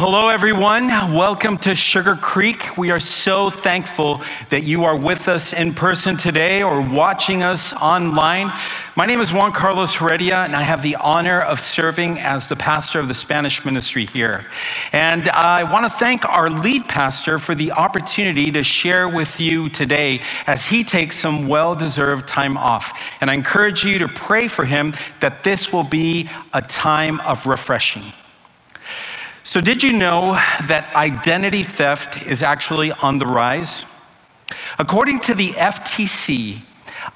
Hello, everyone. Welcome to Sugar Creek. We are so thankful that you are with us in person today or watching us online. My name is Juan Carlos Heredia, and I have the honor of serving as the pastor of the Spanish ministry here. And I want to thank our lead pastor for the opportunity to share with you today as he takes some well deserved time off. And I encourage you to pray for him that this will be a time of refreshing. So, did you know that identity theft is actually on the rise? According to the FTC,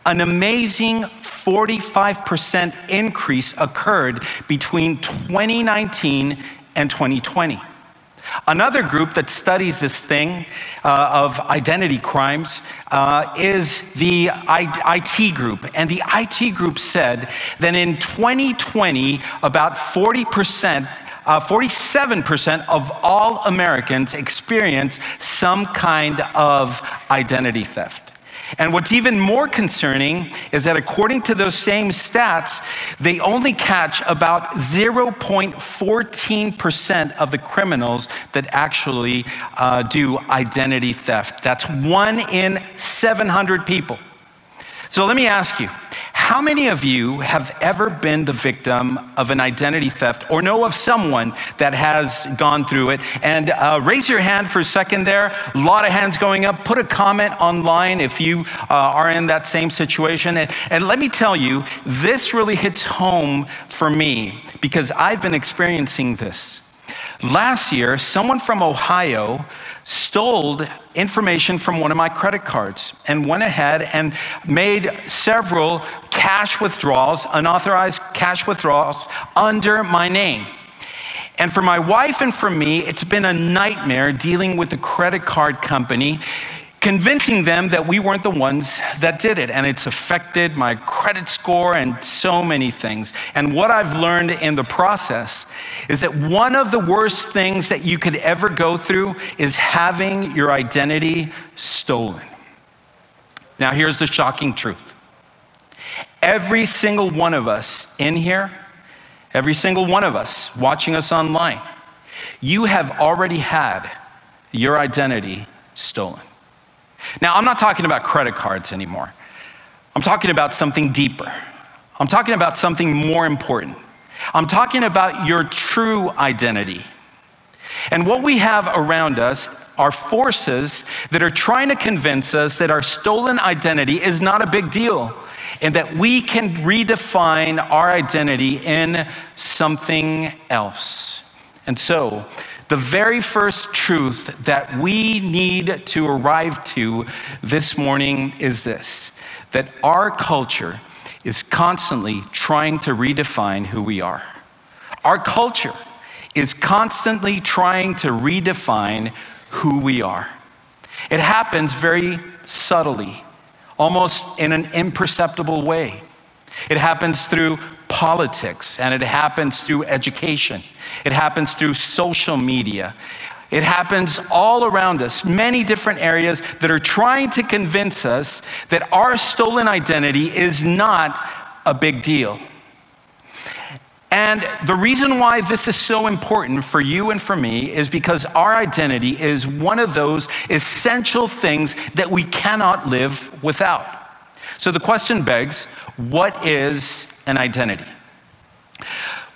an amazing 45% increase occurred between 2019 and 2020. Another group that studies this thing uh, of identity crimes uh, is the I- IT group. And the IT group said that in 2020, about 40% uh, 47% of all Americans experience some kind of identity theft. And what's even more concerning is that according to those same stats, they only catch about 0.14% of the criminals that actually uh, do identity theft. That's one in 700 people. So let me ask you how many of you have ever been the victim of an identity theft or know of someone that has gone through it? And uh, raise your hand for a second there. A lot of hands going up. Put a comment online if you uh, are in that same situation. And, and let me tell you, this really hits home for me because I've been experiencing this. Last year, someone from Ohio stole information from one of my credit cards and went ahead and made several cash withdrawals, unauthorized cash withdrawals, under my name. And for my wife and for me, it's been a nightmare dealing with the credit card company convincing them that we weren't the ones that did it. And it's affected my credit score and so many things. And what I've learned in the process is that one of the worst things that you could ever go through is having your identity stolen. Now, here's the shocking truth every single one of us in here, every single one of us watching us online, you have already had your identity stolen. Now, I'm not talking about credit cards anymore. I'm talking about something deeper. I'm talking about something more important. I'm talking about your true identity. And what we have around us are forces that are trying to convince us that our stolen identity is not a big deal and that we can redefine our identity in something else. And so, the very first truth that we need to arrive to this morning is this that our culture is constantly trying to redefine who we are. Our culture is constantly trying to redefine who we are. It happens very subtly, almost in an imperceptible way. It happens through politics and it happens through education. It happens through social media. It happens all around us, many different areas that are trying to convince us that our stolen identity is not a big deal. And the reason why this is so important for you and for me is because our identity is one of those essential things that we cannot live without. So the question begs what is an identity?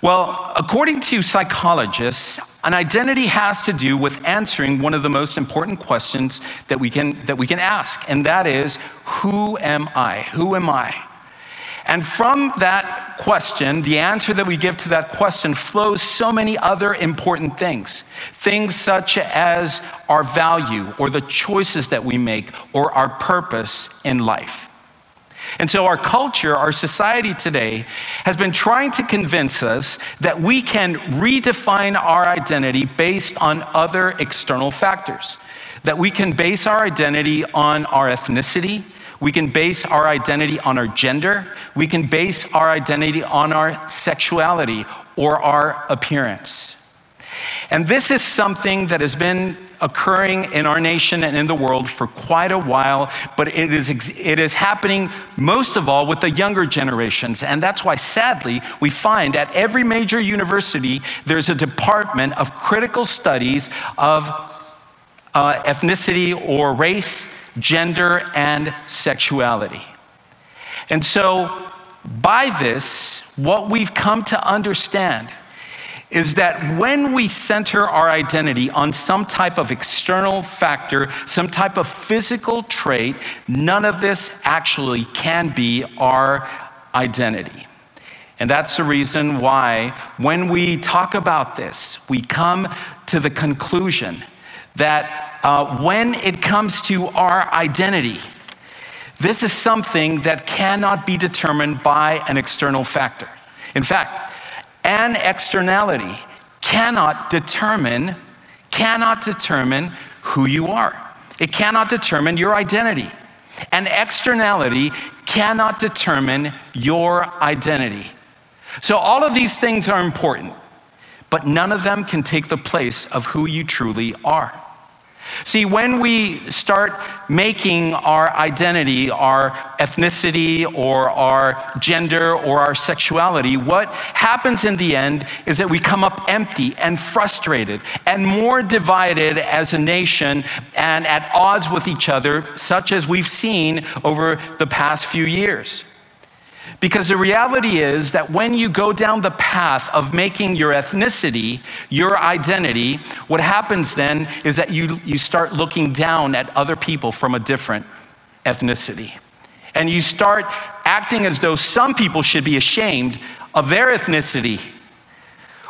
Well, according to psychologists, an identity has to do with answering one of the most important questions that we can, that we can ask, and that is, Who am I? Who am I? And from that question, the answer that we give to that question flows so many other important things. Things such as our value or the choices that we make or our purpose in life. And so, our culture, our society today, has been trying to convince us that we can redefine our identity based on other external factors. That we can base our identity on our ethnicity, we can base our identity on our gender, we can base our identity on our sexuality or our appearance. And this is something that has been occurring in our nation and in the world for quite a while, but it is, it is happening most of all with the younger generations. And that's why, sadly, we find at every major university there's a department of critical studies of uh, ethnicity or race, gender, and sexuality. And so, by this, what we've come to understand is that when we center our identity on some type of external factor, some type of physical trait, none of this actually can be our identity. And that's the reason why, when we talk about this, we come to the conclusion that uh, when it comes to our identity, this is something that cannot be determined by an external factor. In fact, an externality cannot determine cannot determine who you are. It cannot determine your identity. An externality cannot determine your identity. So all of these things are important, but none of them can take the place of who you truly are. See, when we start making our identity, our ethnicity, or our gender, or our sexuality, what happens in the end is that we come up empty and frustrated and more divided as a nation and at odds with each other, such as we've seen over the past few years. Because the reality is that when you go down the path of making your ethnicity your identity, what happens then is that you, you start looking down at other people from a different ethnicity. And you start acting as though some people should be ashamed of their ethnicity.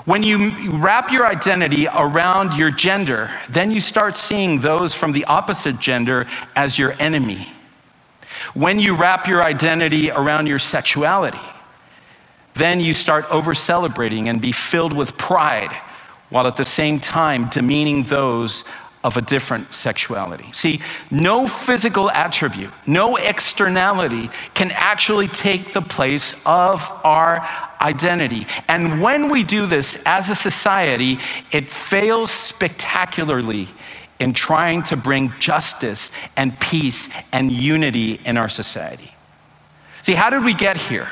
When you wrap your identity around your gender, then you start seeing those from the opposite gender as your enemy. When you wrap your identity around your sexuality, then you start over celebrating and be filled with pride while at the same time demeaning those of a different sexuality. See, no physical attribute, no externality can actually take the place of our identity. And when we do this as a society, it fails spectacularly in trying to bring justice and peace and unity in our society. See, how did we get here?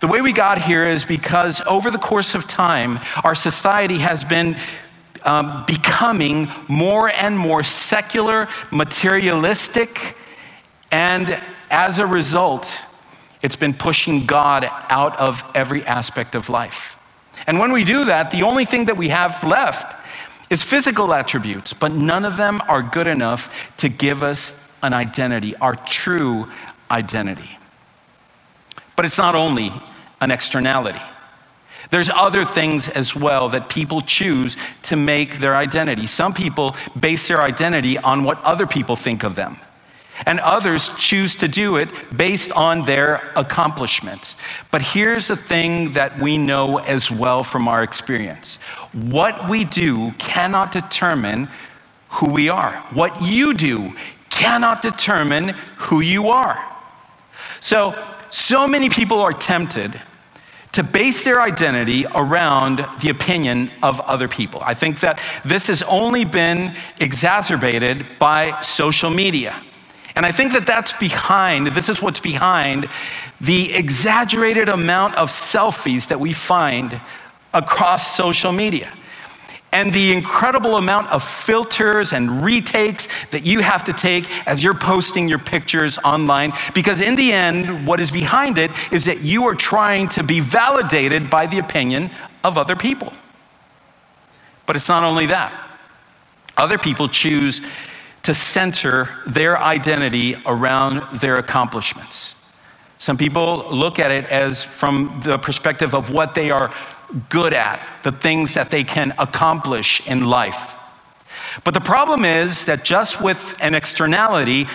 The way we got here is because over the course of time, our society has been um, becoming more and more secular, materialistic, and as a result, it's been pushing God out of every aspect of life. And when we do that, the only thing that we have left is physical attributes, but none of them are good enough to give us an identity, our true identity. But it's not only an externality. There's other things as well that people choose to make their identity. Some people base their identity on what other people think of them and others choose to do it based on their accomplishments. But here's the thing that we know as well from our experience what we do cannot determine who we are, what you do cannot determine who you are. So, so many people are tempted to base their identity around the opinion of other people. I think that this has only been exacerbated by social media. And I think that that's behind, this is what's behind the exaggerated amount of selfies that we find across social media. And the incredible amount of filters and retakes that you have to take as you're posting your pictures online. Because in the end, what is behind it is that you are trying to be validated by the opinion of other people. But it's not only that, other people choose to center their identity around their accomplishments. Some people look at it as from the perspective of what they are good at, the things that they can accomplish in life. But the problem is that just with an externality,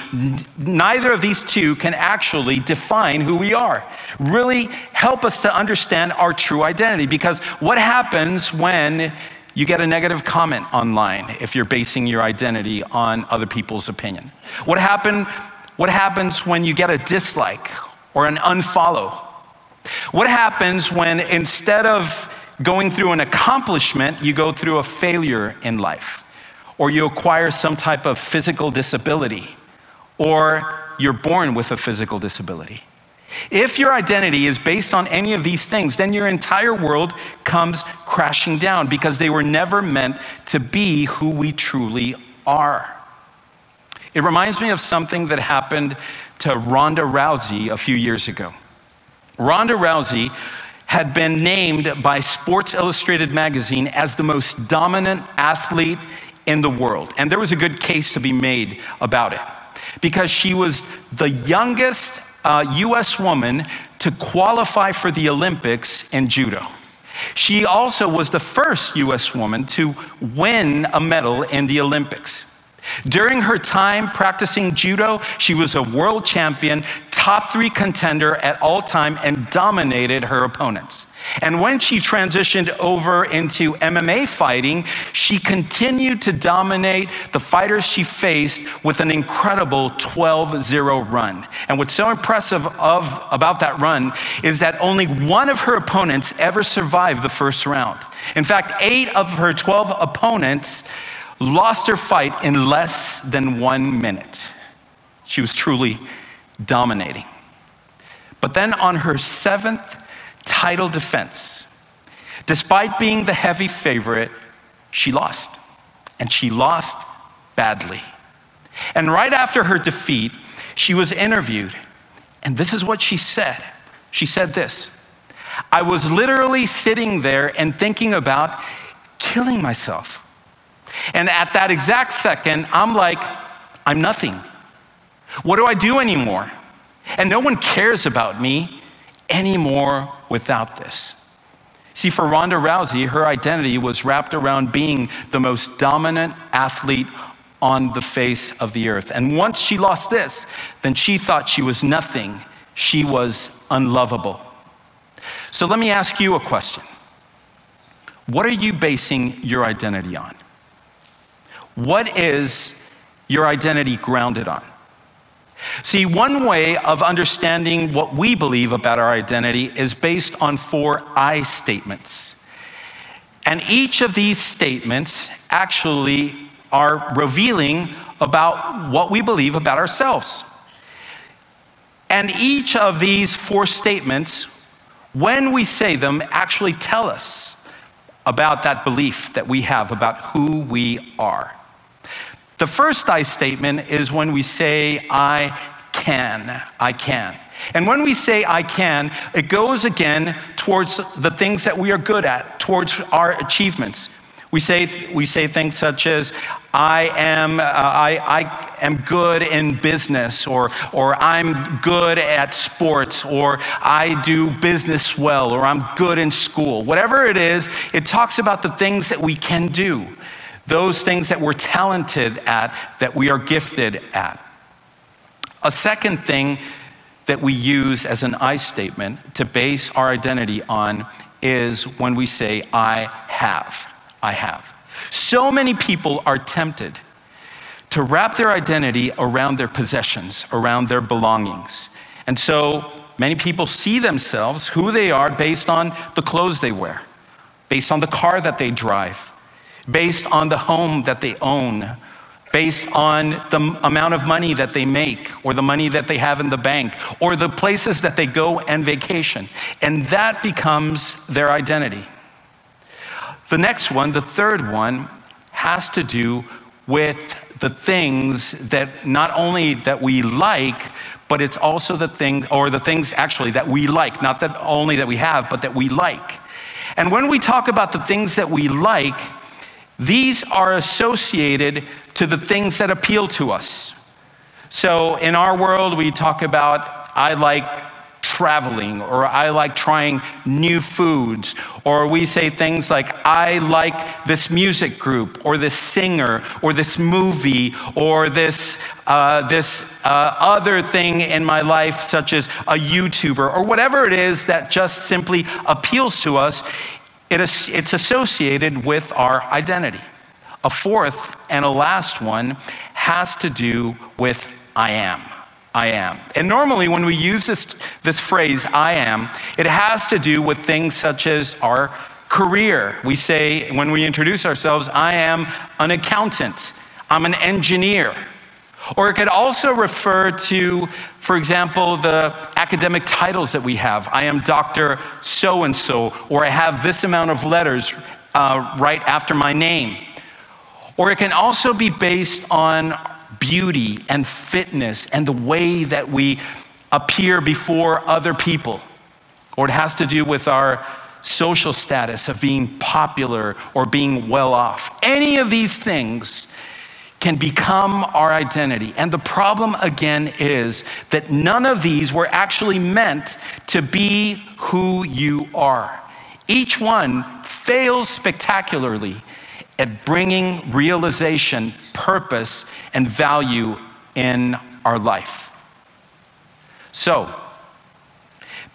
neither of these two can actually define who we are, really help us to understand our true identity. Because what happens when you get a negative comment online if you're basing your identity on other people's opinion? What, happen, what happens when you get a dislike or an unfollow? What happens when instead of going through an accomplishment, you go through a failure in life? Or you acquire some type of physical disability? Or you're born with a physical disability? If your identity is based on any of these things, then your entire world comes crashing down because they were never meant to be who we truly are. It reminds me of something that happened to Ronda Rousey a few years ago. Ronda Rousey had been named by Sports Illustrated magazine as the most dominant athlete in the world. And there was a good case to be made about it because she was the youngest uh, US woman to qualify for the Olympics in judo. She also was the first US woman to win a medal in the Olympics. During her time practicing judo, she was a world champion, top three contender at all time, and dominated her opponents. And when she transitioned over into MMA fighting, she continued to dominate the fighters she faced with an incredible 12 0 run. And what's so impressive of, about that run is that only one of her opponents ever survived the first round. In fact, eight of her 12 opponents lost her fight in less than one minute. She was truly dominating. But then on her seventh title defense. Despite being the heavy favorite, she lost. And she lost badly. And right after her defeat, she was interviewed. And this is what she said. She said this I was literally sitting there and thinking about killing myself. And at that exact second, I'm like, I'm nothing. What do I do anymore? And no one cares about me anymore without this. See, for Ronda Rousey, her identity was wrapped around being the most dominant athlete on the face of the earth. And once she lost this, then she thought she was nothing. She was unlovable. So let me ask you a question What are you basing your identity on? What is your identity grounded on? See, one way of understanding what we believe about our identity is based on four I statements. And each of these statements actually are revealing about what we believe about ourselves. And each of these four statements, when we say them, actually tell us about that belief that we have about who we are. The first I statement is when we say, I can, I can. And when we say I can, it goes again towards the things that we are good at, towards our achievements. We say, we say things such as, I am, uh, I, I am good in business, or, or I'm good at sports, or I do business well, or I'm good in school. Whatever it is, it talks about the things that we can do those things that we're talented at, that we are gifted at. A second thing that we use as an I statement to base our identity on is when we say, I have. I have. So many people are tempted to wrap their identity around their possessions, around their belongings. And so many people see themselves, who they are, based on the clothes they wear, based on the car that they drive, based on the home that they own, based on the amount of money that they make, or the money that they have in the bank, or the places that they go and vacation. And that becomes their identity. The next one, the third one, has to do with the things that not only that we like, but it's also the thing, or the things actually that we like, not that only that we have, but that we like. And when we talk about the things that we like, these are associated to the things that appeal to us. So in our world, we talk about, I like traveling, or I like trying new foods, or we say things like, I like this music group, or this singer, or this movie, or this, uh, this uh, other thing in my life, such as a YouTuber, or whatever it is that just simply appeals to us, it is, it's associated with our identity. A fourth and a last one has to do with I am. I am. And normally, when we use this, this phrase, I am, it has to do with things such as our career. We say, when we introduce ourselves, I am an accountant, I'm an engineer. Or it could also refer to, for example, the academic titles that we have. I am Dr. So and so, or I have this amount of letters uh, right after my name. Or it can also be based on beauty and fitness and the way that we appear before other people. Or it has to do with our social status of being popular or being well off. Any of these things can become our identity. And the problem again is that none of these were actually meant to be who you are. Each one fails spectacularly at bringing realization, purpose, and value in our life. So,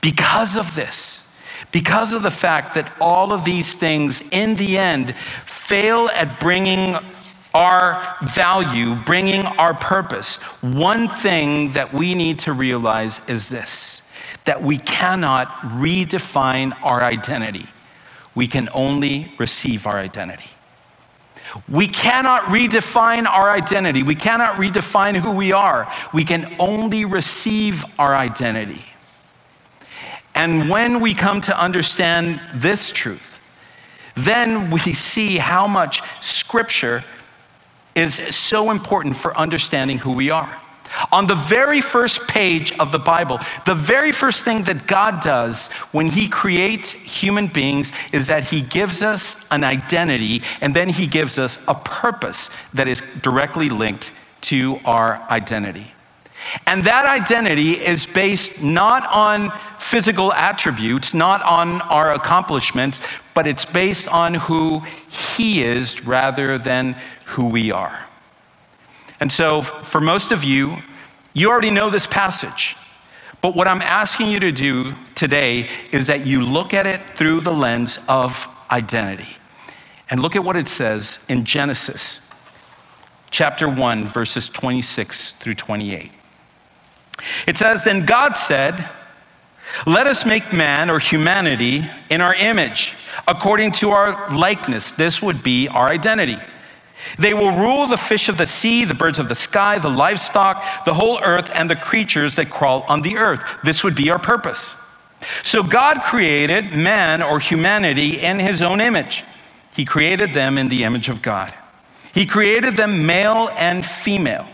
because of this, because of the fact that all of these things in the end fail at bringing our value, bringing our purpose, one thing that we need to realize is this that we cannot redefine our identity. We can only receive our identity. We cannot redefine our identity. We cannot redefine who we are. We can only receive our identity. And when we come to understand this truth, then we see how much Scripture is so important for understanding who we are. On the very first page of the Bible, the very first thing that God does when He creates human beings is that He gives us an identity and then He gives us a purpose that is directly linked to our identity. And that identity is based not on physical attributes, not on our accomplishments, but it's based on who He is rather than who we are. And so, for most of you, you already know this passage. But what I'm asking you to do today is that you look at it through the lens of identity. And look at what it says in Genesis chapter 1, verses 26 through 28. It says, Then God said, Let us make man or humanity in our image, according to our likeness. This would be our identity. They will rule the fish of the sea, the birds of the sky, the livestock, the whole earth, and the creatures that crawl on the earth. This would be our purpose. So God created man or humanity in his own image. He created them in the image of God. He created them male and female.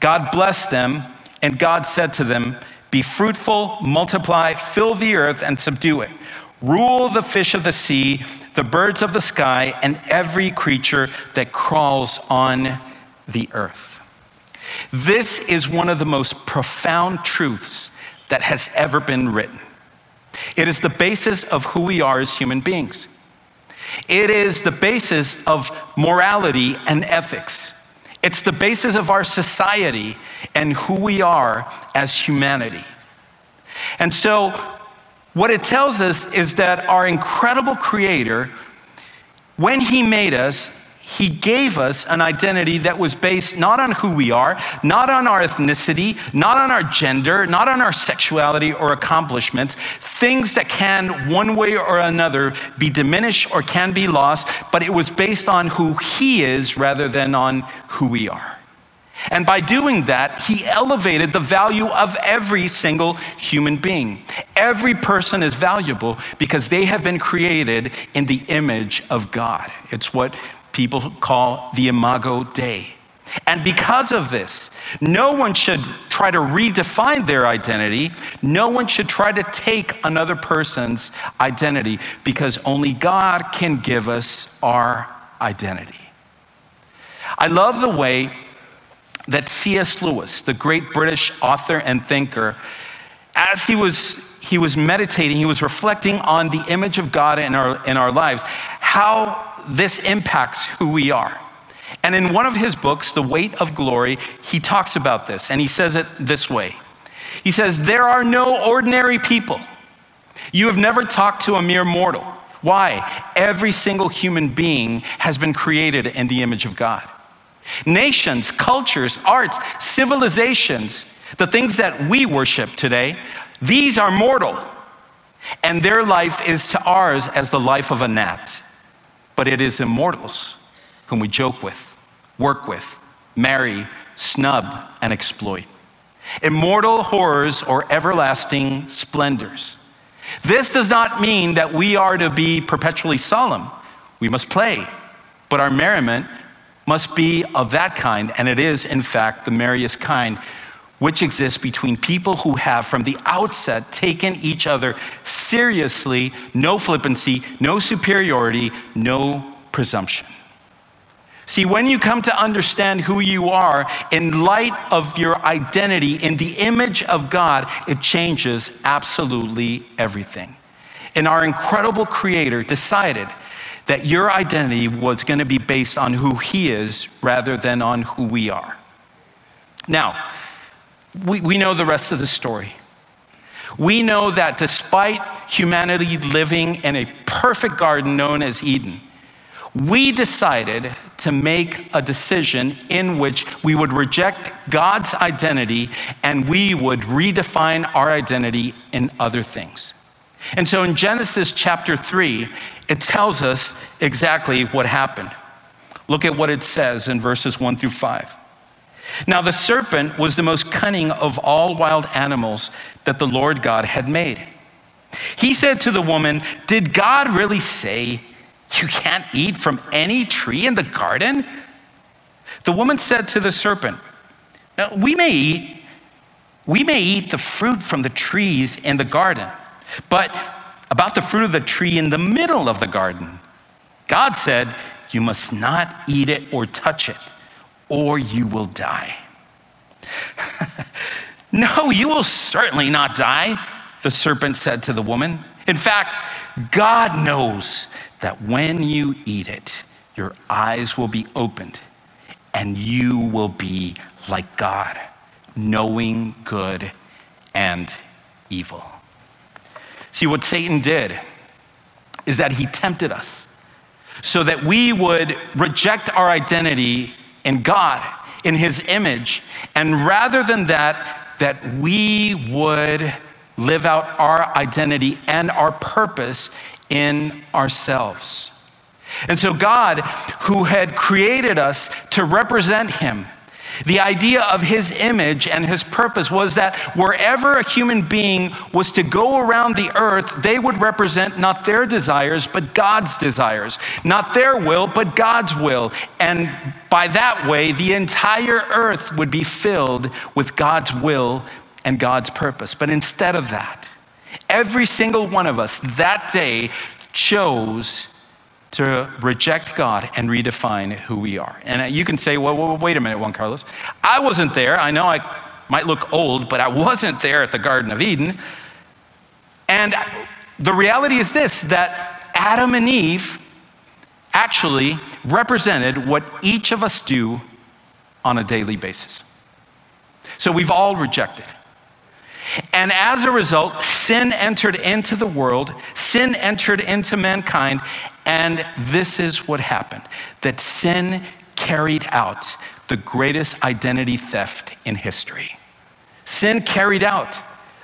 God blessed them, and God said to them, Be fruitful, multiply, fill the earth, and subdue it. Rule the fish of the sea the birds of the sky, and every creature that crawls on the earth. This is one of the most profound truths that has ever been written. It is the basis of who we are as human beings. It is the basis of morality and ethics. It's the basis of our society and who we are as humanity. And so, what it tells us is that our incredible Creator, when He made us, he gave us an identity that was based not on who we are, not on our ethnicity, not on our gender, not on our sexuality or accomplishments, things that can, one way or another, be diminished or can be lost, but it was based on who He is rather than on who we are. And by doing that, he elevated the value of every single human being. Every person is valuable because they have been created in the image of God. It's what people call the imago Dei. And because of this, no one should try to redefine their identity. No one should try to take another person's identity because only God can give us our identity. I love the way that C.S. Lewis, the great British author and thinker, as he was he was meditating, he was reflecting on the image of God in our, in our lives, how this impacts who we are. And in one of his books, The Weight of Glory, he talks about this, and he says it this way He says, There are no ordinary people. You have never talked to a mere mortal. Why? Every single human being has been created in the image of God. Nations, cultures, arts, civilizations, the things that we worship today, these are mortal. And their life is to ours as the life of a gnat. But it is immortals whom we joke with, work with, marry, snub, and exploit. Immortal horrors or everlasting splendors. This does not mean that we are to be perpetually solemn. We must play, but our merriment must be of that kind, and it is, in fact, the merriest kind, which exists between people who have from the outset taken each other seriously, no flippancy, no superiority, no presumption. See, when you come to understand who you are in light of your identity in the image of God, it changes absolutely everything. And our incredible Creator decided that your identity was going to be based on who He is rather than on who we are. Now, we, we know the rest of the story. We know that despite humanity living in a perfect garden known as Eden, we decided to make a decision in which we would reject God's identity and we would redefine our identity in other things. And so in Genesis chapter 3, it tells us exactly what happened. Look at what it says in verses 1 through 5. Now, the serpent was the most cunning of all wild animals that the Lord God had made. He said to the woman, Did God really say, You can't eat from any tree in the garden? The woman said to the serpent, We may eat. We may eat the fruit from the trees in the garden, but about the fruit of the tree in the middle of the garden, God said, You must not eat it or touch it, or you will die. no, you will certainly not die, the serpent said to the woman. In fact, God knows that when you eat it, your eyes will be opened and you will be like God, knowing good and evil. See, what Satan did is that he tempted us so that we would reject our identity in God, in his image, and rather than that, that we would live out our identity and our purpose in ourselves. And so, God, who had created us to represent Him, the idea of his image and his purpose was that wherever a human being was to go around the earth, they would represent not their desires, but God's desires. Not their will, but God's will. And by that way, the entire earth would be filled with God's will and God's purpose. But instead of that, every single one of us that day chose to reject God and redefine who we are. And uh, you can say, well, well, wait a minute, Juan Carlos. I wasn't there. I know I might look old, but I wasn't there at the Garden of Eden. And the reality is this that Adam and Eve actually represented what each of us do on a daily basis. So we've all rejected. And as a result, sin entered into the world, sin entered into mankind, and this is what happened that sin carried out the greatest identity theft in history. Sin carried out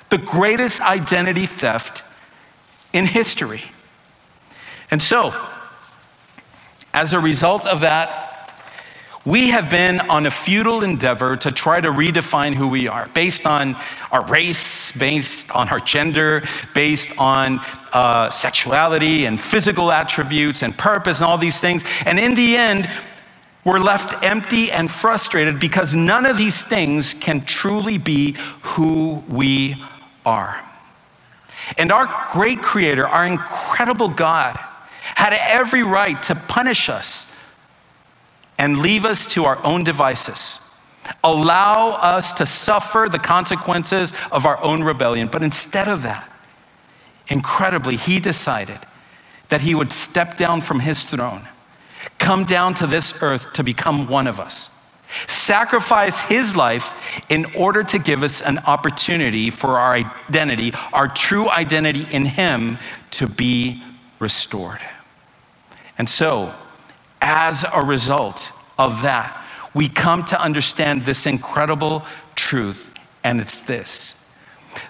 the greatest identity theft in history. And so, as a result of that, we have been on a futile endeavor to try to redefine who we are based on our race, based on our gender, based on uh, sexuality and physical attributes and purpose and all these things. And in the end, we're left empty and frustrated because none of these things can truly be who we are. And our great creator, our incredible God, had every right to punish us and leave us to our own devices. allow us to suffer the consequences of our own rebellion. But instead of that, incredibly, he decided that he would step down from his throne, come down to this earth to become one of us, sacrifice his life in order to give us an opportunity for our identity, our true identity in him, to be restored. And so, as a result of that, we come to understand this incredible truth, and it's this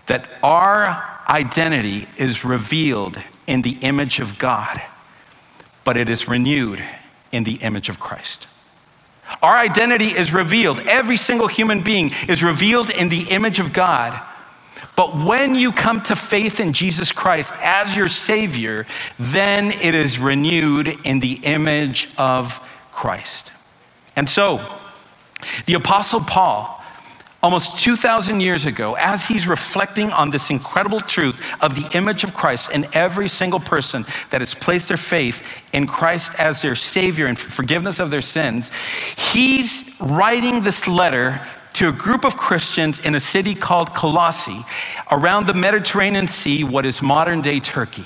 that our identity is revealed in the image of God, but it is renewed in the image of Christ. Our identity is revealed. Every single human being is revealed in the image of God. But when you come to faith in Jesus Christ as your Savior, then it is renewed in the image of Christ. And so, the Apostle Paul, almost 2,000 years ago, as he's reflecting on this incredible truth of the image of Christ in every single person that has placed their faith in Christ as their Savior and forgiveness of their sins, he's writing this letter to a group of Christians in a city called Colossae around the Mediterranean Sea, what is modern day Turkey.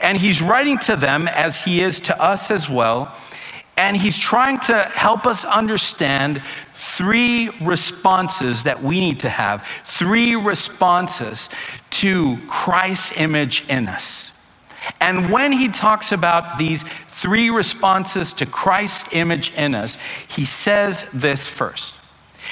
And he's writing to them, as he is to us as well, and he's trying to help us understand three responses that we need to have, three responses to Christ's image in us. And when he talks about these three responses to Christ's image in us, he says this first.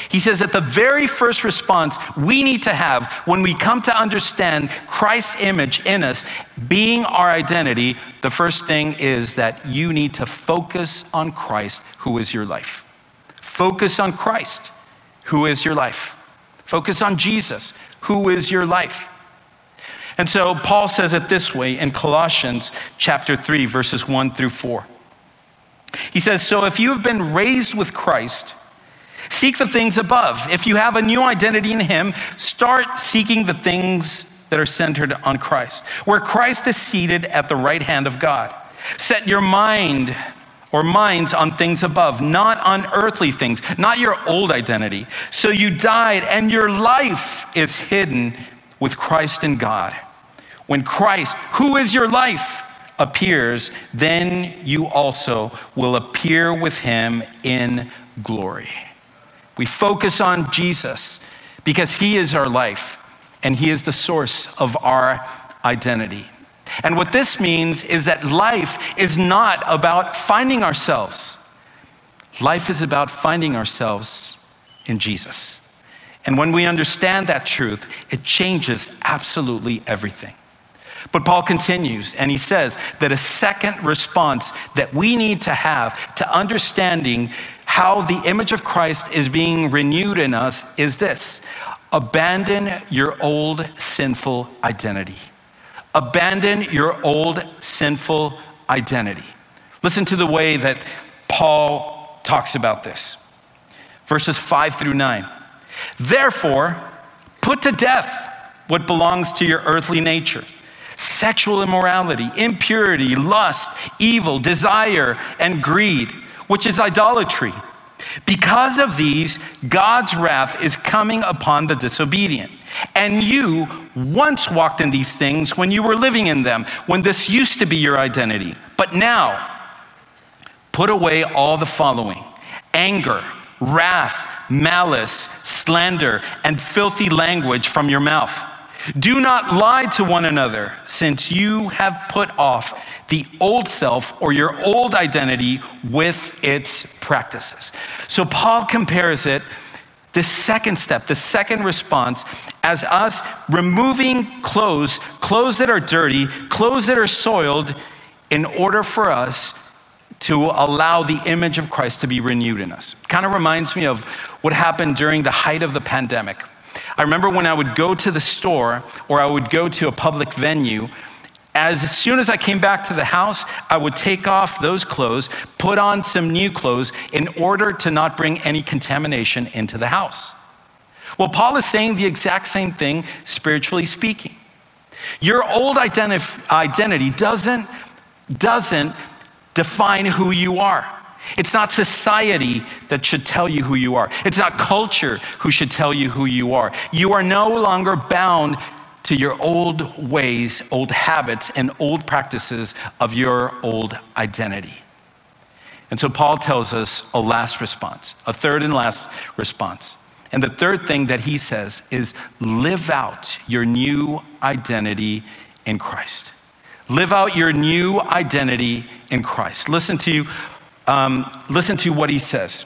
He says that the very first response we need to have when we come to understand Christ's image in us being our identity, the first thing is that you need to focus on Christ, who is your life. Focus on Christ, who is your life. Focus on Jesus, who is your life. And so Paul says it this way in Colossians chapter 3 verses 1 through 4. He says, "So if you have been raised with Christ, Seek the things above. If you have a new identity in Him, start seeking the things that are centered on Christ, where Christ is seated at the right hand of God. Set your mind or minds on things above, not on earthly things, not your old identity. So you died, and your life is hidden with Christ in God. When Christ, who is your life, appears, then you also will appear with him in glory. We focus on Jesus because he is our life and he is the source of our identity. And what this means is that life is not about finding ourselves. Life is about finding ourselves in Jesus. And when we understand that truth, it changes absolutely everything. But Paul continues and he says that a second response that we need to have to understanding how the image of Christ is being renewed in us is this abandon your old sinful identity. Abandon your old sinful identity. Listen to the way that Paul talks about this. Verses 5 through 9. Therefore, put to death what belongs to your earthly nature sexual immorality, impurity, lust, evil, desire, and greed which is idolatry. Because of these, God's wrath is coming upon the disobedient. And you once walked in these things when you were living in them, when this used to be your identity. But now, put away all the following anger, wrath, malice, slander, and filthy language from your mouth. Do not lie to one another, since you have put off the old self or your old identity with its practices. So Paul compares it, the second step, the second response, as us removing clothes, clothes that are dirty, clothes that are soiled, in order for us to allow the image of Christ to be renewed in us. Kind of reminds me of what happened during the height of the pandemic. I remember when I would go to the store or I would go to a public venue as soon as I came back to the house, I would take off those clothes, put on some new clothes in order to not bring any contamination into the house. Well, Paul is saying the exact same thing, spiritually speaking. Your old identif- identity doesn't, doesn't define who you are. It's not society that should tell you who you are. It's not culture who should tell you who you are. You are no longer bound to your old ways, old habits, and old practices of your old identity. And so Paul tells us a last response, a third and last response. And the third thing that he says is live out your new identity in Christ. Live out your new identity in Christ. Listen to, um, listen to what he says.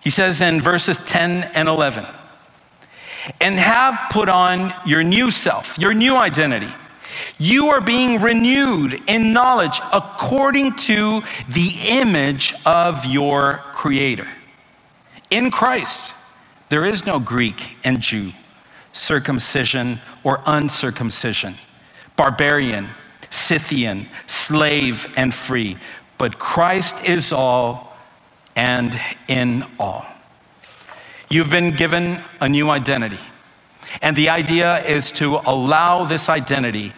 He says in verses 10 and 11, and have put on your new self, your new identity. You are being renewed in knowledge according to the image of your Creator. In Christ, there is no Greek and Jew, circumcision or uncircumcision, barbarian, Scythian, slave and free, but Christ is all and in all. You've been given a new identity. And the idea is to allow this identity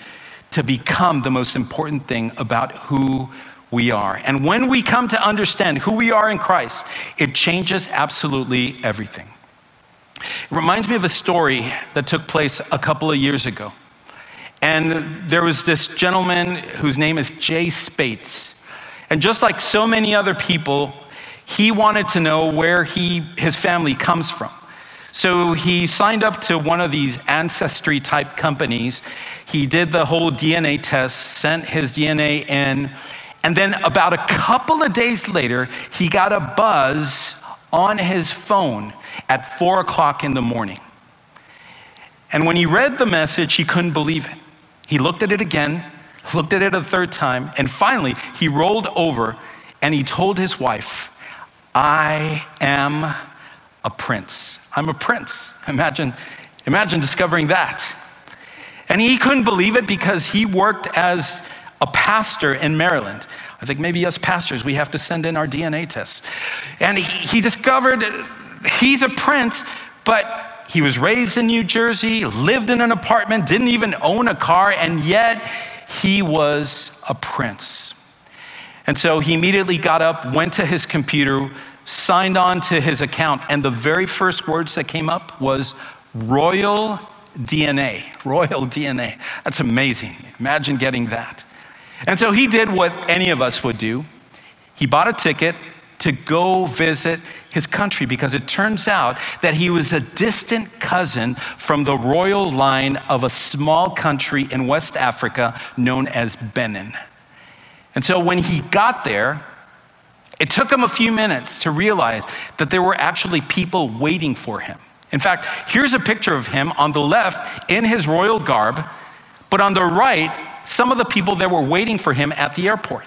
to become the most important thing about who we are. And when we come to understand who we are in Christ, it changes absolutely everything. It reminds me of a story that took place a couple of years ago. And there was this gentleman whose name is Jay Spates. And just like so many other people, he wanted to know where he, his family comes from. So he signed up to one of these ancestry type companies. He did the whole DNA test, sent his DNA in, and then about a couple of days later, he got a buzz on his phone at four o'clock in the morning. And when he read the message, he couldn't believe it. He looked at it again, looked at it a third time, and finally he rolled over and he told his wife, I am a prince. I'm a prince. Imagine, imagine discovering that. And he couldn't believe it because he worked as a pastor in Maryland. I think maybe us pastors, we have to send in our DNA tests. And he, he discovered he's a prince, but he was raised in New Jersey, lived in an apartment, didn't even own a car, and yet he was a prince. And so he immediately got up, went to his computer, signed on to his account, and the very first words that came up was royal DNA. Royal DNA. That's amazing. Imagine getting that. And so he did what any of us would do. He bought a ticket to go visit his country because it turns out that he was a distant cousin from the royal line of a small country in West Africa known as Benin. And so when he got there, it took him a few minutes to realize that there were actually people waiting for him. In fact, here's a picture of him on the left in his royal garb, but on the right, some of the people that were waiting for him at the airport.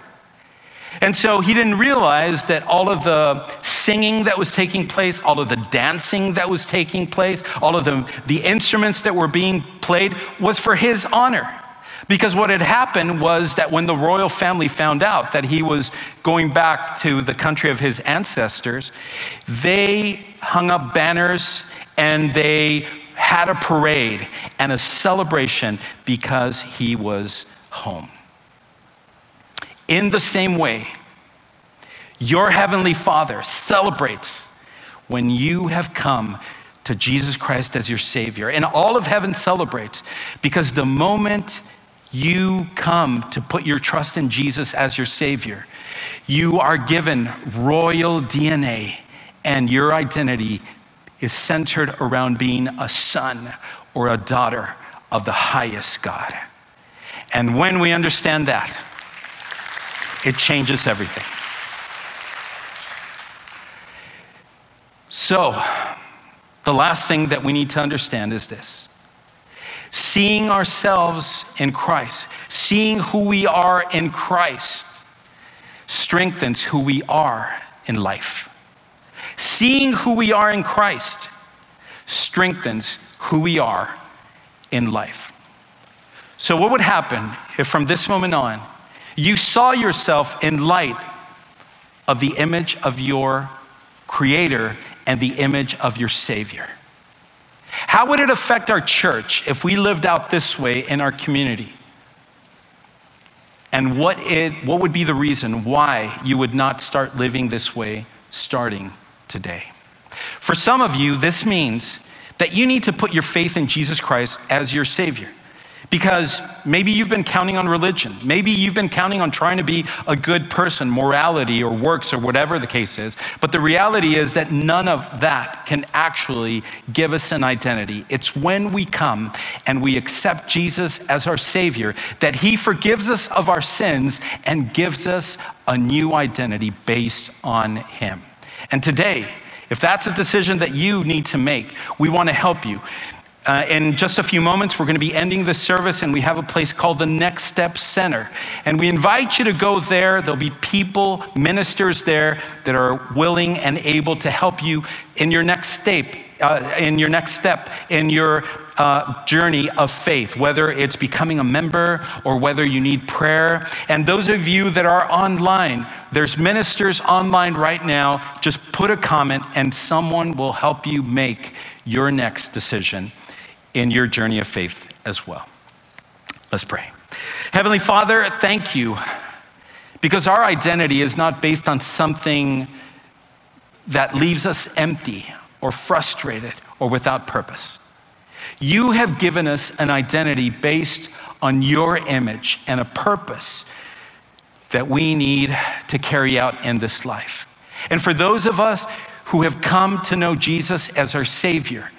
And so he didn't realize that all of the singing that was taking place, all of the dancing that was taking place, all of the, the instruments that were being played was for his honor. Because what had happened was that when the royal family found out that he was going back to the country of his ancestors, they hung up banners and they had a parade and a celebration because he was home. In the same way, your heavenly Father celebrates when you have come to Jesus Christ as your Savior. And all of heaven celebrates because the moment you come to put your trust in Jesus as your Savior, you are given royal DNA, and your identity is centered around being a son or a daughter of the highest God. And when we understand that, it changes everything. So, the last thing that we need to understand is this Seeing ourselves in Christ, seeing who we are in Christ, strengthens who we are in life. Seeing who we are in Christ strengthens who we are in life. So, what would happen if from this moment on you saw yourself in light of the image of your Creator and the image of your Savior? How would it affect our church if we lived out this way in our community? and what, it, what would be the reason why you would not start living this way starting today. For some of you, this means that you need to put your faith in Jesus Christ as your Savior. Because maybe you've been counting on religion. Maybe you've been counting on trying to be a good person, morality or works or whatever the case is. But the reality is that none of that can actually give us an identity. It's when we come and we accept Jesus as our Savior that He forgives us of our sins and gives us a new identity based on Him. And today, if that's a decision that you need to make, we want to help you. Uh, in just a few moments, we're going to be ending the service, and we have a place called the Next Step Center. And we invite you to go there. There'll be people, ministers there that are willing and able to help you in your next step, uh, in your next step in your uh, journey of faith, whether it's becoming a member or whether you need prayer. And those of you that are online, there's ministers online right now. Just put a comment, and someone will help you make your next decision in your journey of faith as well. Let's pray. Heavenly Father, thank you because our identity is not based on something that leaves us empty or frustrated or without purpose. You have given us an identity based on your image and a purpose that we need to carry out in this life. And for those of us who have come to know Jesus as our Savior,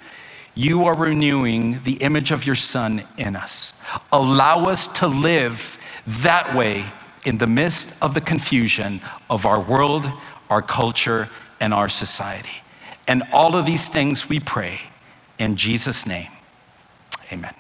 you are renewing the image of your Son in us. Allow us to live that way in the midst of the confusion of our world, our culture, and our society. And all of these things we pray in Jesus' name. Amen.